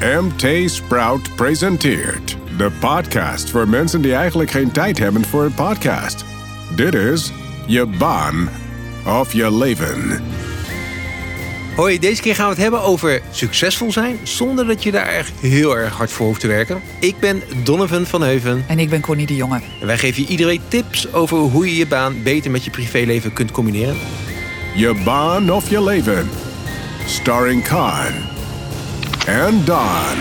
MT Sprout presenteert de podcast voor mensen die eigenlijk geen tijd hebben voor een podcast. Dit is je baan of je leven. Hoi, deze keer gaan we het hebben over succesvol zijn zonder dat je daar echt heel erg hard voor hoeft te werken. Ik ben Donovan van Heuven En ik ben Connie de Jonge. en wij geven je iedere week tips over hoe je je baan beter met je privéleven kunt combineren. Je baan of je leven. Starring Khan and Don.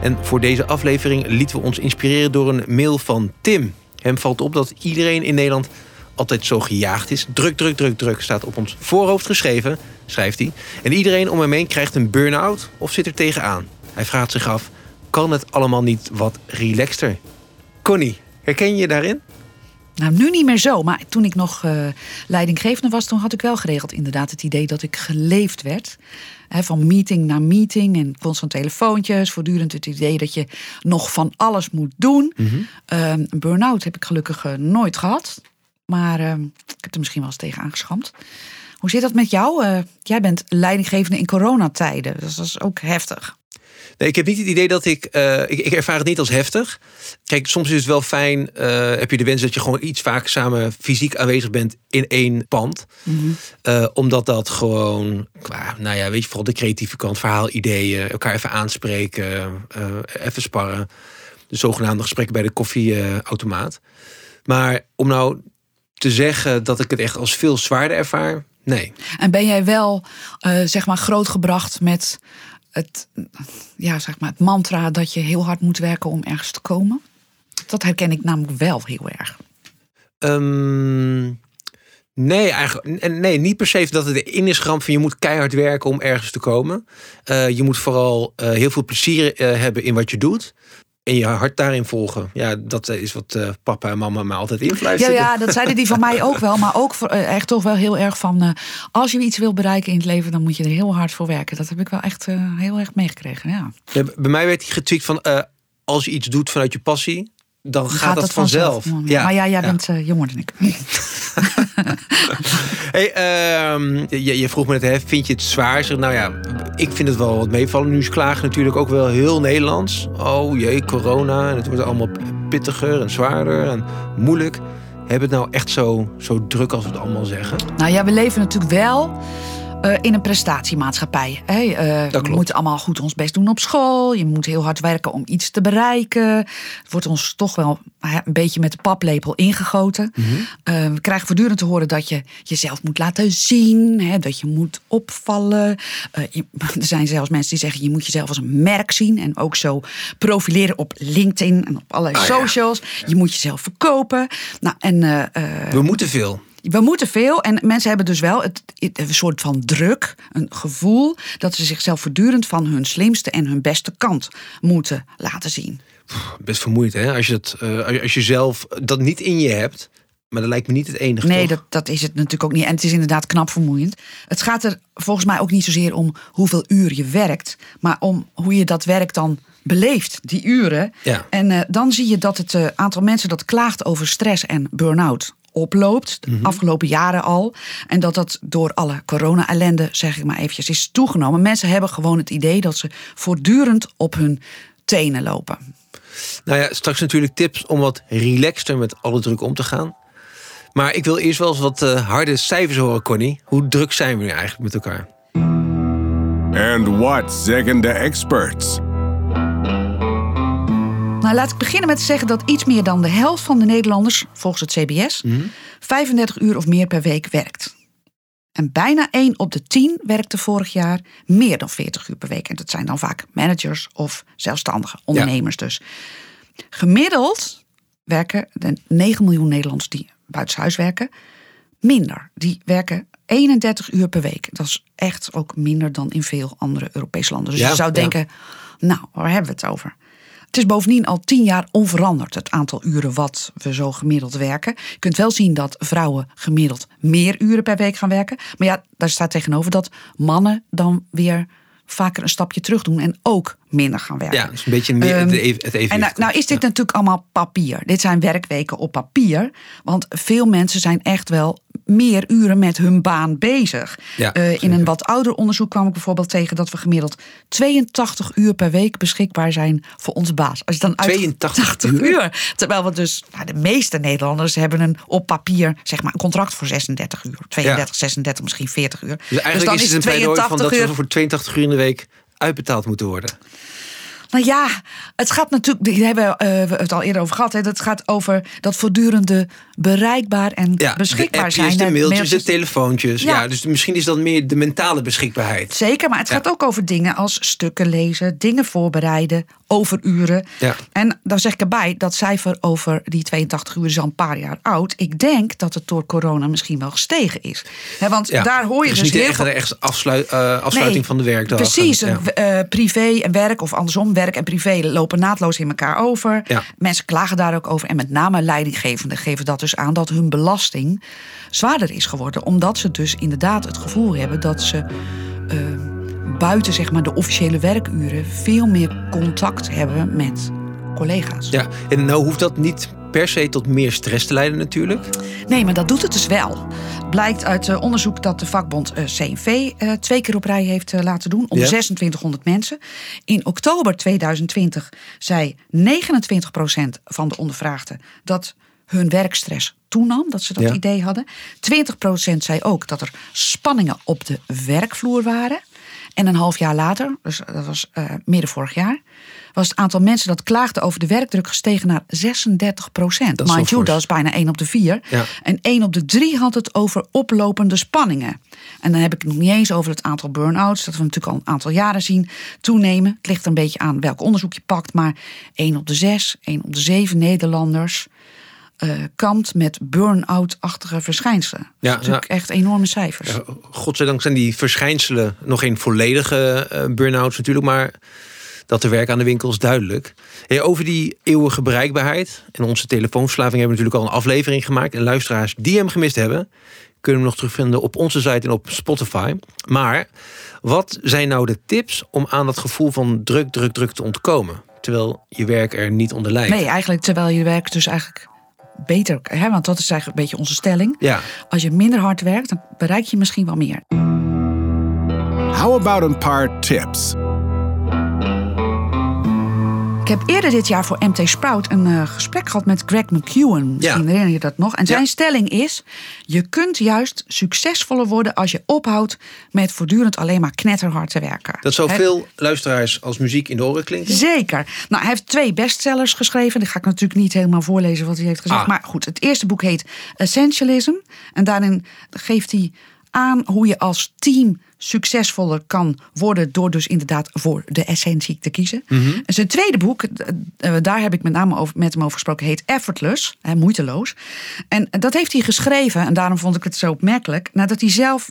En voor deze aflevering lieten we ons inspireren door een mail van Tim. Hem valt op dat iedereen in Nederland altijd zo gejaagd is. Druk, druk, druk, druk staat op ons voorhoofd geschreven, schrijft hij. En iedereen om hem heen krijgt een burn-out of zit er tegenaan. Hij vraagt zich af, kan het allemaal niet wat relaxter? Connie, herken je je daarin? Nou, nu niet meer zo, maar toen ik nog eh, leidinggevende was, toen had ik wel geregeld inderdaad het idee dat ik geleefd werd. Van meeting naar meeting en constant telefoontjes, voortdurend het idee dat je nog van alles moet doen. Een burn-out heb ik gelukkig eh, nooit gehad, maar eh, ik heb er misschien wel eens tegen aangeschampt. Hoe zit dat met jou? Eh, jij bent leidinggevende in coronatijden, dus dat is ook heftig. Nee, ik heb niet het idee dat ik, eh, ik... Ik ervaar het niet als heftig. Kijk, soms is het wel fijn... eh, heb je de wens dat je gewoon iets vaak samen fysiek aanwezig bent in één pand. Eh, omdat dat gewoon, qua, nou ja, weet je, vooral de creatieve kant, verhaalideeën, elkaar even aanspreken, even sparren. De zogenaamde gesprekken bij de koffieautomaat. Maar om nou te zeggen dat ik het echt als veel zwaarder ervaar, nee. En ben jij wel, zeg maar, grootgebracht met het, ja, zeg maar, het mantra dat je heel hard moet werken om ergens te komen? Dat herken ik namelijk wel heel erg. Ehm, nee, eigenlijk, en nee, niet per se dat het erin is geramd van je moet keihard werken om ergens te komen. Eh, je moet vooral eh, heel veel plezier eh, hebben in wat je doet. En je hart daarin volgen. Ja, dat is wat eh, papa en mama mij altijd Ja, influisteren. ja, dat zeiden die van mij ook wel. Maar ook voor, eh, echt toch wel heel erg van... eh, als je iets wil bereiken in het leven, dan moet je er heel hard voor werken. Dat heb ik wel echt eh, heel erg meegekregen, ja. Ja, bij mij werd hij getweet van eh, als je iets doet vanuit je passie, dan gaat, dat, vanzelf. Ja, maar ja, jij bent eh, jonger dan ik. Hey, ehm, je, je vroeg me net, hè, vind je het zwaar? Zeg, Nou ja, ik vind het wel wat meevallen. Nu is klagen natuurlijk ook wel heel Nederlands. Oh jee, corona. En het wordt allemaal pittiger en zwaarder en moeilijk. Hebben het nou echt zo, zo druk als we het allemaal zeggen? Nou ja, we leven natuurlijk wel eh, in een prestatiemaatschappij. Hè? Eh, we moeten allemaal goed ons best doen op school. Je moet heel hard werken om iets te bereiken. Het wordt ons toch wel een beetje met de paplepel ingegoten. Mhm. Eh, we krijgen voortdurend te horen dat je jezelf moet laten zien. Hè? Dat je moet opvallen. Je- er zijn zelfs mensen die zeggen je moet jezelf als een merk zien. En ook zo profileren op LinkedIn en op allerlei Ah, ja. socials. Je moet jezelf verkopen. Nou, en We moeten veel. We moeten veel en mensen hebben dus wel het, een soort van druk, een gevoel dat ze zichzelf voortdurend van hun slimste en hun beste kant moeten laten zien. Best vermoeid, hè? Als je, het, eh, als je zelf dat niet in je hebt. Maar dat lijkt me niet het enige. Nee, toch? dat, dat is het natuurlijk ook niet. En het is inderdaad knap vermoeiend. Het gaat er volgens mij ook niet zozeer om hoeveel uur je werkt, maar om hoe je dat werk dan beleeft, die uren. Ja. En eh, dan zie je dat het eh, aantal mensen dat klaagt over stress en burn-out oploopt, de afgelopen jaren al. En dat dat door alle corona-ellende, zeg ik maar eventjes, is toegenomen. Mensen hebben gewoon het idee dat ze voortdurend op hun tenen lopen. Nou ja, straks natuurlijk tips om wat relaxter met alle druk om te gaan. Maar ik wil eerst wel eens wat eh, harde cijfers horen, Connie. Hoe druk zijn we nu eigenlijk met elkaar? And what zeggen de experts? Nou, laat ik beginnen met te zeggen dat iets meer dan de helft van de Nederlanders, volgens het CBS, 35 uur of meer per week werkt. En bijna 1 op de 10 werkte vorig jaar meer dan 40 uur per week. En dat zijn dan vaak managers of zelfstandigen, ondernemers dus. Gemiddeld werken de 9 miljoen Nederlanders die buitenshuis werken minder. Die werken 31 uur per week. Dat is echt ook minder dan in veel andere Europese landen. Dus Ja, je zou ja. denken, nou, waar hebben we het over? Het is bovendien al tien jaar onveranderd, het aantal uren wat we zo gemiddeld werken. Je kunt wel zien dat vrouwen gemiddeld meer uren per week gaan werken. Maar ja, daar staat tegenover dat mannen dan weer vaker een stapje terug doen en ook minder gaan werken. Ja, dus een beetje meer Ehm, het, even, evenwicht. En nou, nou is dit natuurlijk allemaal papier. Dit zijn werkweken op papier. Want veel mensen zijn echt wel meer uren met hun baan bezig. Ja, Eh, in een wat ouder onderzoek kwam ik bijvoorbeeld tegen dat we gemiddeld 82 uur per week beschikbaar zijn voor onze baas. Als je dan uit 82 uur. uur? Terwijl we dus, nou, de meeste Nederlanders hebben een op papier, zeg maar, een contract voor 36 uur. 32, 36, misschien 40 uur. Dus eigenlijk is het een pleidooi van dat uur. we voor 82 uur in de week uitbetaald moeten worden. Nou ja, het gaat natuurlijk, die hebben eh, we het al eerder over gehad. Hè, dat gaat over dat voortdurende bereikbaar en Ja, beschikbaar de appjes, zijn. de mailtjes, de telefoontjes. Ja. Ja. dus misschien is dat meer de mentale beschikbaarheid. Zeker, maar het gaat ook over dingen als stukken lezen, dingen voorbereiden, overuren. Ja. En dan zeg ik erbij, dat cijfer over die 82 uur is al een paar jaar oud. Ik denk dat het door corona misschien wel gestegen is. Hè, want Ja. daar hoor je dus niet heel echt veel... echt afsluit, eh, afsluiting Nee, van de werkdag. Precies, En, ja. eh, privé en werk of andersom, werk en privé lopen naadloos in elkaar over. Ja. Mensen klagen daar ook over en met name leidinggevenden geven dat dus aan dat hun belasting zwaarder is geworden, omdat ze dus inderdaad het gevoel hebben dat ze eh, buiten zeg maar de officiële werkuren veel meer contact hebben met collega's. Ja, en nou hoeft dat niet per se tot meer stress te leiden natuurlijk. Nee, maar dat doet het dus wel. Blijkt uit eh, onderzoek dat de vakbond eh, CNV eh, twee keer op rij heeft laten doen. Onder Ja. 2600 mensen. In oktober 2020 zei 29% van de ondervraagden dat hun werkstress toenam. Dat ze dat Ja. idee hadden. 20% zei ook dat er spanningen op de werkvloer waren. En een half jaar later, dus dat was eh, midden vorig jaar... was het aantal mensen dat klaagde over de werkdruk gestegen naar 36 procent. Mind you, dat is bijna 1 op de 4. Ja. En 1 op de 3 had het over oplopende spanningen. En dan heb ik het nog niet eens over het aantal burn-outs... dat we natuurlijk al een aantal jaren zien toenemen. Het ligt een beetje aan welk onderzoek je pakt... maar 1 op de 6, 1 op de 7 Nederlanders... kampt met burn-out-achtige verschijnselen. dat Ja, is natuurlijk echt enorme cijfers. Ja, Godzijdank zijn die verschijnselen nog geen volledige eh, burn-outs natuurlijk, maar dat te werk aan de winkel is duidelijk. Hey, over die eeuwige bereikbaarheid en onze telefoonverslaving hebben we natuurlijk al een aflevering gemaakt. En luisteraars die hem gemist hebben, kunnen we nog terugvinden op onze site en op Spotify. Maar wat zijn nou de tips om aan dat gevoel van druk, druk, druk te ontkomen? Terwijl je werk er niet onder lijdt. Nee, eigenlijk terwijl je werk dus eigenlijk beter... Hè, want dat is eigenlijk een beetje onze stelling. Ja, Als je minder hard werkt, dan bereik je misschien wel meer. How about een paar tips? Ik heb eerder dit jaar voor MT Sprout een eh, gesprek gehad met Greg McEwen. Misschien Ja. herinner je dat nog. En zijn Ja. stelling is: je kunt juist succesvoller worden als je ophoudt met voortdurend alleen maar knetterhard te werken. dat zou veel luisteraars als muziek in de oren klinken. Zeker. Nou, hij heeft twee bestsellers geschreven. Die ga ik natuurlijk niet helemaal voorlezen wat hij heeft gezegd. Ah. Maar goed, het eerste boek heet Essentialism. En daarin geeft hij aan hoe je als team succesvoller kan worden door dus inderdaad voor de essentie te kiezen. En zijn tweede boek, eh, eh, daar heb ik met name over, met hem over gesproken, heet Effortless, hè, moeiteloos. En dat heeft hij geschreven, en daarom vond ik het zo opmerkelijk, nadat hij zelf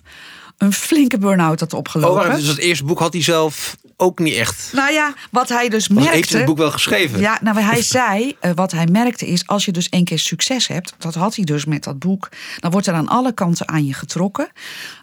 een flinke burn-out had Oh, opgelopen. wacht, dus dat eerste boek had hij zelf ook niet echt. Nou ja, wat hij dus merkte... heeft hij het boek wel geschreven? Ja, nou, hij zei, eh, wat hij merkte is, als je dus één keer succes hebt, dat had hij dus met dat boek, dan wordt er aan alle kanten aan je getrokken.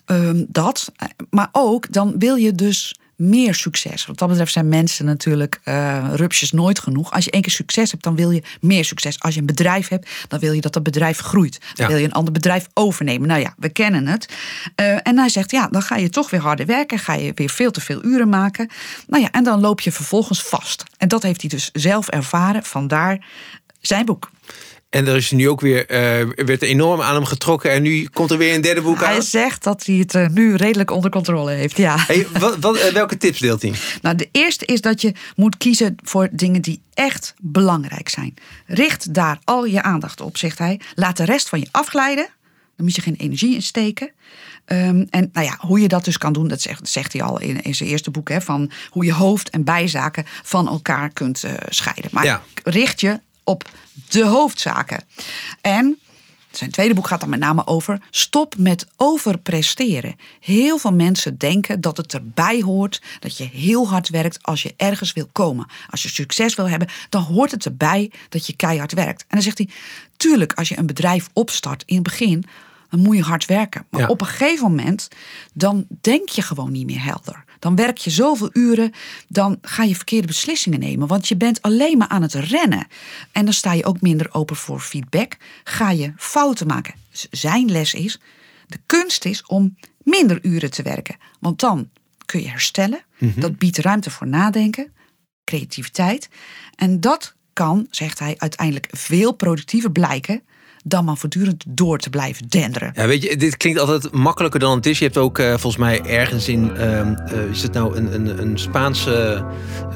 Ehm, dat, eh, maar ook, dan wil je dus meer succes. Wat dat betreft zijn mensen natuurlijk eh rupsjes nooit genoeg. Als je één keer succes hebt, dan wil je meer succes. Als je een bedrijf hebt, dan wil je dat dat bedrijf groeit. Dan Ja. wil je een ander bedrijf overnemen. Nou ja, we kennen het. Eh, en hij zegt, ja, dan ga je toch weer harder werken. Ga je weer veel te veel uren maken. Nou ja, en dan loop je vervolgens vast. En dat heeft hij dus zelf ervaren. Vandaar zijn boek. En er is nu ook weer, eh, werd er enorm aan hem getrokken. En nu komt er weer een derde boek Hij aan. zegt dat hij het eh, nu redelijk onder controle heeft. Ja. Hey, wat, wat, eh, welke tips deelt hij? Nou, de eerste is dat je moet kiezen voor dingen die echt belangrijk zijn. Richt daar al je aandacht op, zegt hij. Laat de rest van je afglijden. Dan moet je geen energie in steken. Ehm, en nou ja, hoe je dat dus kan doen, dat zegt, zegt hij al in, in zijn eerste boek. Hè, van hoe je hoofd- en bijzaken van elkaar kunt scheiden. Maar Ja. richt je op de hoofdzaken. En zijn tweede boek gaat dan met name over stop met overpresteren. Heel veel mensen denken dat het erbij hoort dat je heel hard werkt als je ergens wil komen. Als je succes wil hebben, dan hoort het erbij dat je keihard werkt. En dan zegt hij, tuurlijk, als je een bedrijf opstart in het begin, dan moet je hard werken. Maar Ja. op een gegeven moment, dan denk je gewoon niet meer helder. Dan werk je zoveel uren, dan ga je verkeerde beslissingen nemen. Want je bent alleen maar aan het rennen. En dan sta je ook minder open voor feedback. Ga je fouten maken. Zijn les is, De kunst is om minder uren te werken. Want dan kun je herstellen. Dat biedt ruimte voor nadenken, creativiteit. En dat kan, zegt hij, uiteindelijk veel productiever blijken dan maar voortdurend door te blijven denderen. Ja, weet je, dit klinkt altijd makkelijker dan het is. Je hebt ook eh, volgens mij ergens in, ehm, eh, is het nou een, een, een Spaanse,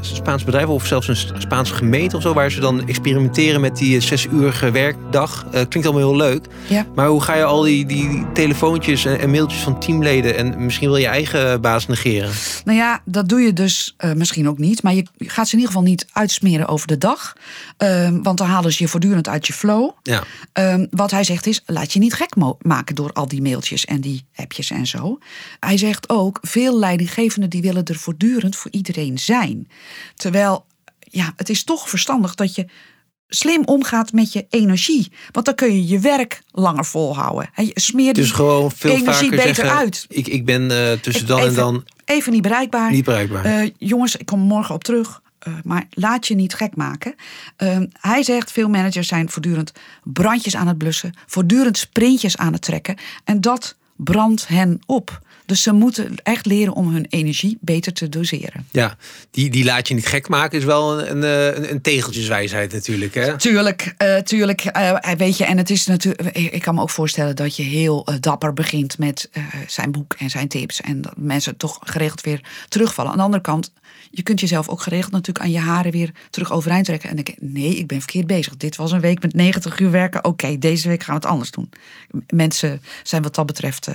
Spaans bedrijf of zelfs een Spaanse gemeente of zo, waar ze dan experimenteren met die eh, zesuurige werkdag. Klinkt allemaal heel leuk. Ja. Maar hoe ga je al die, die telefoontjes en, en mailtjes van teamleden en misschien wel je eigen baas negeren? Nou ja, dat doe je dus misschien ook niet. Maar je gaat ze in ieder geval niet uitsmeren over de dag. Ehm, want dan halen ze je voortdurend uit je flow. Ja. Ehm, wat hij zegt is, laat je niet gek maken door al die mailtjes en die appjes en zo. Hij zegt ook, veel leidinggevenden die willen er voortdurend voor iedereen zijn. Terwijl, ja, het is toch verstandig dat je slim omgaat met je energie. Want dan kun je je werk langer volhouden. Je smeert Dus gewoon veel energie vaker beter zeggen, uit. Ik, ik ben eh, tussen dan en even, dan Even niet bereikbaar. niet bereikbaar. Eh, jongens, ik kom morgen op terug. Eh, maar laat je niet gek maken. Eh, hij zegt, veel managers zijn voortdurend brandjes aan het blussen. Voortdurend sprintjes aan het trekken. En dat brandt hen op. Dus ze moeten echt leren om hun energie beter te doseren. ja, die, die laat je niet gek maken is wel een, een, eh, een, tegeltjeswijsheid natuurlijk. Hè? Tuurlijk, eh, tuurlijk. eh, weet je, en het is natuurlijk. Ik kan me ook voorstellen dat je heel dapper begint met zijn boek en zijn tips. En dat mensen toch geregeld weer terugvallen. Aan de andere kant, je kunt jezelf ook geregeld natuurlijk aan je haren weer terug overeind trekken. En denken: nee, ik ben verkeerd bezig. Dit was een week met 90 uur werken. Oké, deze week gaan we het anders doen. Mensen zijn wat dat betreft.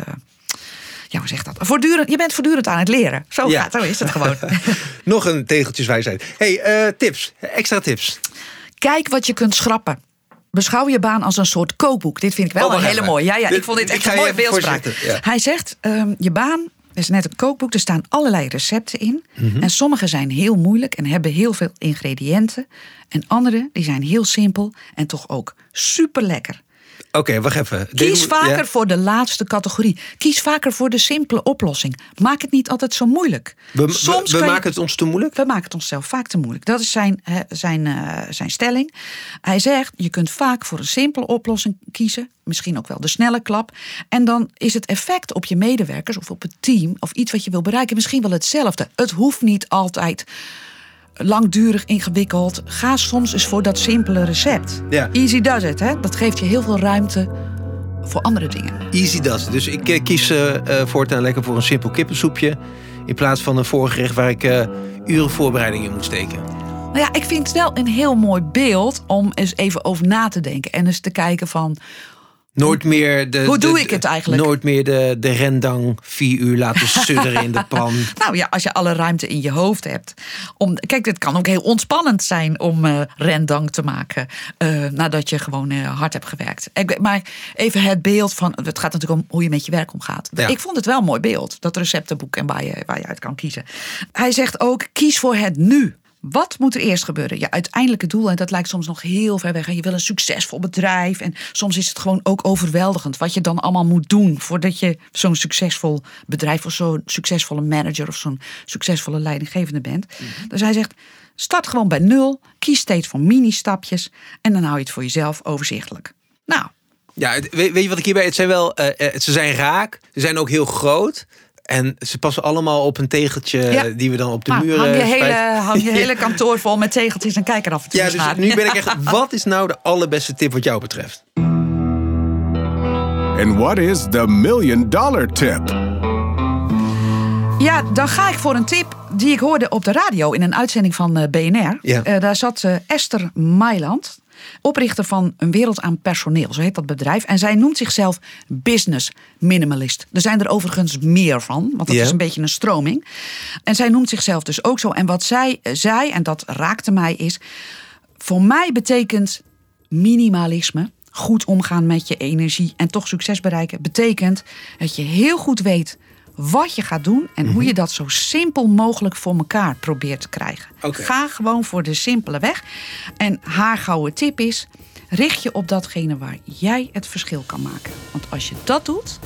Ja, hoe zeg dat? Voortdurend, je bent voortdurend aan het leren. Zo, Ja. gaat, zo is het gewoon. Nog een tegeltjeswijsheid. hey, eh, tips. Extra tips. Kijk wat je kunt schrappen. Beschouw je baan als een soort kookboek. Dit vind ik wel Oh, een hele mooie. Ja, ja, Dit- ik vond dit echt een mooie beeldspraak. ja. Hij zegt, ehm, je baan is net een kookboek. Er staan allerlei recepten in. Mhm. En sommige zijn heel moeilijk en hebben heel veel ingrediënten. En andere die zijn heel simpel en toch ook super lekker. Oké, wacht even. Kies vaker ja. voor de laatste categorie. Kies vaker voor de simpele oplossing. Maak het niet altijd zo moeilijk. We, we, Soms we je- maken het ons te moeilijk. we maken het onszelf vaak te moeilijk. Dat is zijn, zijn, eh, zijn stelling. Hij zegt, je kunt vaak voor een simpele oplossing kiezen. Misschien ook wel de snelle klap. En dan is het effect op je medewerkers of op het team... of iets wat je wil bereiken, misschien wel hetzelfde. Het hoeft niet altijd langdurig ingewikkeld. Ga soms eens voor dat simpele recept. Ja. Easy does it, hè? Dat geeft je heel veel ruimte voor andere dingen. Easy does. it. Dus ik eh, kies eh, voortaan lekker voor een simpel kippensoepje. In plaats van een voorgerecht waar ik uren voorbereiding in moet steken. Nou ja, ik vind het wel een heel mooi beeld om eens even over na te denken. En eens te kijken van, Nooit meer de. Hoe de- doe ik het eigenlijk? Nooit meer de, de rendang vier uur laten sudderen in de pan. nou ja, als je alle ruimte in je hoofd hebt. Om, kijk, het kan ook heel ontspannend zijn om eh, rendang te maken. eh, nadat je gewoon eh, hard hebt gewerkt. Ik, maar even het beeld van, het gaat natuurlijk om hoe je met je werk omgaat. Ja. Ik vond het wel een mooi beeld, dat receptenboek en waar je, waar je uit kan kiezen. Hij zegt ook, kies voor het nu. Wat moet er eerst gebeuren? Je uiteindelijke doel, en dat lijkt soms nog heel ver weg. En je wil een succesvol bedrijf. En soms is het gewoon ook overweldigend wat je dan allemaal moet doen voordat je zo'n succesvol bedrijf of zo'n succesvolle manager of zo'n succesvolle leidinggevende bent. Dus hij zegt: start gewoon bij nul, kies steeds voor mini-stapjes en dan hou je het voor jezelf overzichtelijk. Nou, Ja, weet, weet je wat ik hierbij... Het zijn wel... eh, eh, ze zijn raak. Ze zijn ook heel groot. En ze passen allemaal op een tegeltje Ja. die we dan op de muur hang, je eh, hele. Hang je hele kantoor vol met tegeltjes en kijk er af en toe Ja, dus naar. nu ben ik echt... Wat is nou de allerbeste tip wat jou betreft? And what is the million dollar tip? Ja, dan ga ik voor een tip die ik hoorde op de radio in een uitzending van eh, BNR. Ja. Eh, daar zat eh, Esther Mailand, oprichter van Een Wereld aan Personeel, zo heet dat bedrijf. En zij noemt zichzelf business minimalist. Er zijn er overigens meer van, want dat is een beetje een stroming. En zij noemt zichzelf dus ook zo. En wat zij eh, zei, en dat raakte mij, is... Voor mij betekent minimalisme, goed omgaan met je energie en toch succes bereiken, betekent dat je heel goed weet wat je gaat doen en hoe je dat zo simpel mogelijk voor elkaar probeert te krijgen. Ga gewoon voor de simpele weg. En haar gouden tip is: richt je op datgene waar jij het verschil kan maken. Want als je dat doet,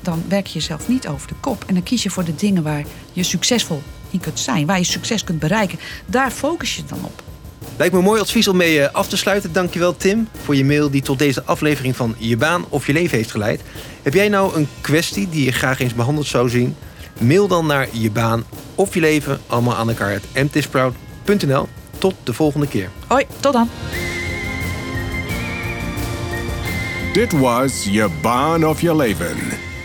dan werk je jezelf niet over de kop. En dan kies je voor de dingen waar je succesvol in kunt zijn, waar je succes kunt bereiken. Daar focus je dan op. Lijkt me een mooi advies om mee eh, af te sluiten. Dankjewel Tim voor je mail die tot deze aflevering van Je Baan of Je Leven heeft geleid. Heb jij nou een kwestie die je graag eens behandeld zou zien? Mail dan naar Je Baan of Je Leven, allemaal aan elkaar, mtsprout.nl. Tot de volgende keer. Hoi, tot dan. Dit was Je Baan of Je Leven.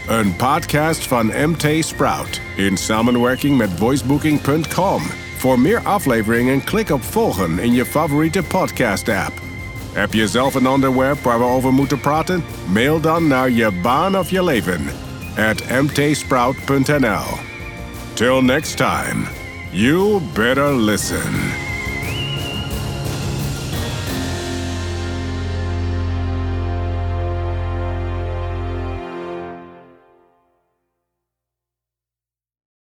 Een podcast van MT Sprout in samenwerking met voicebooking.com. Voor meer afleveringen klik op volgen in je favoriete podcast app. Heb je zelf een onderwerp waar we over moeten praten? Mail dan naar je baan of je leven at mtsprout.nl. Till next time, you better listen.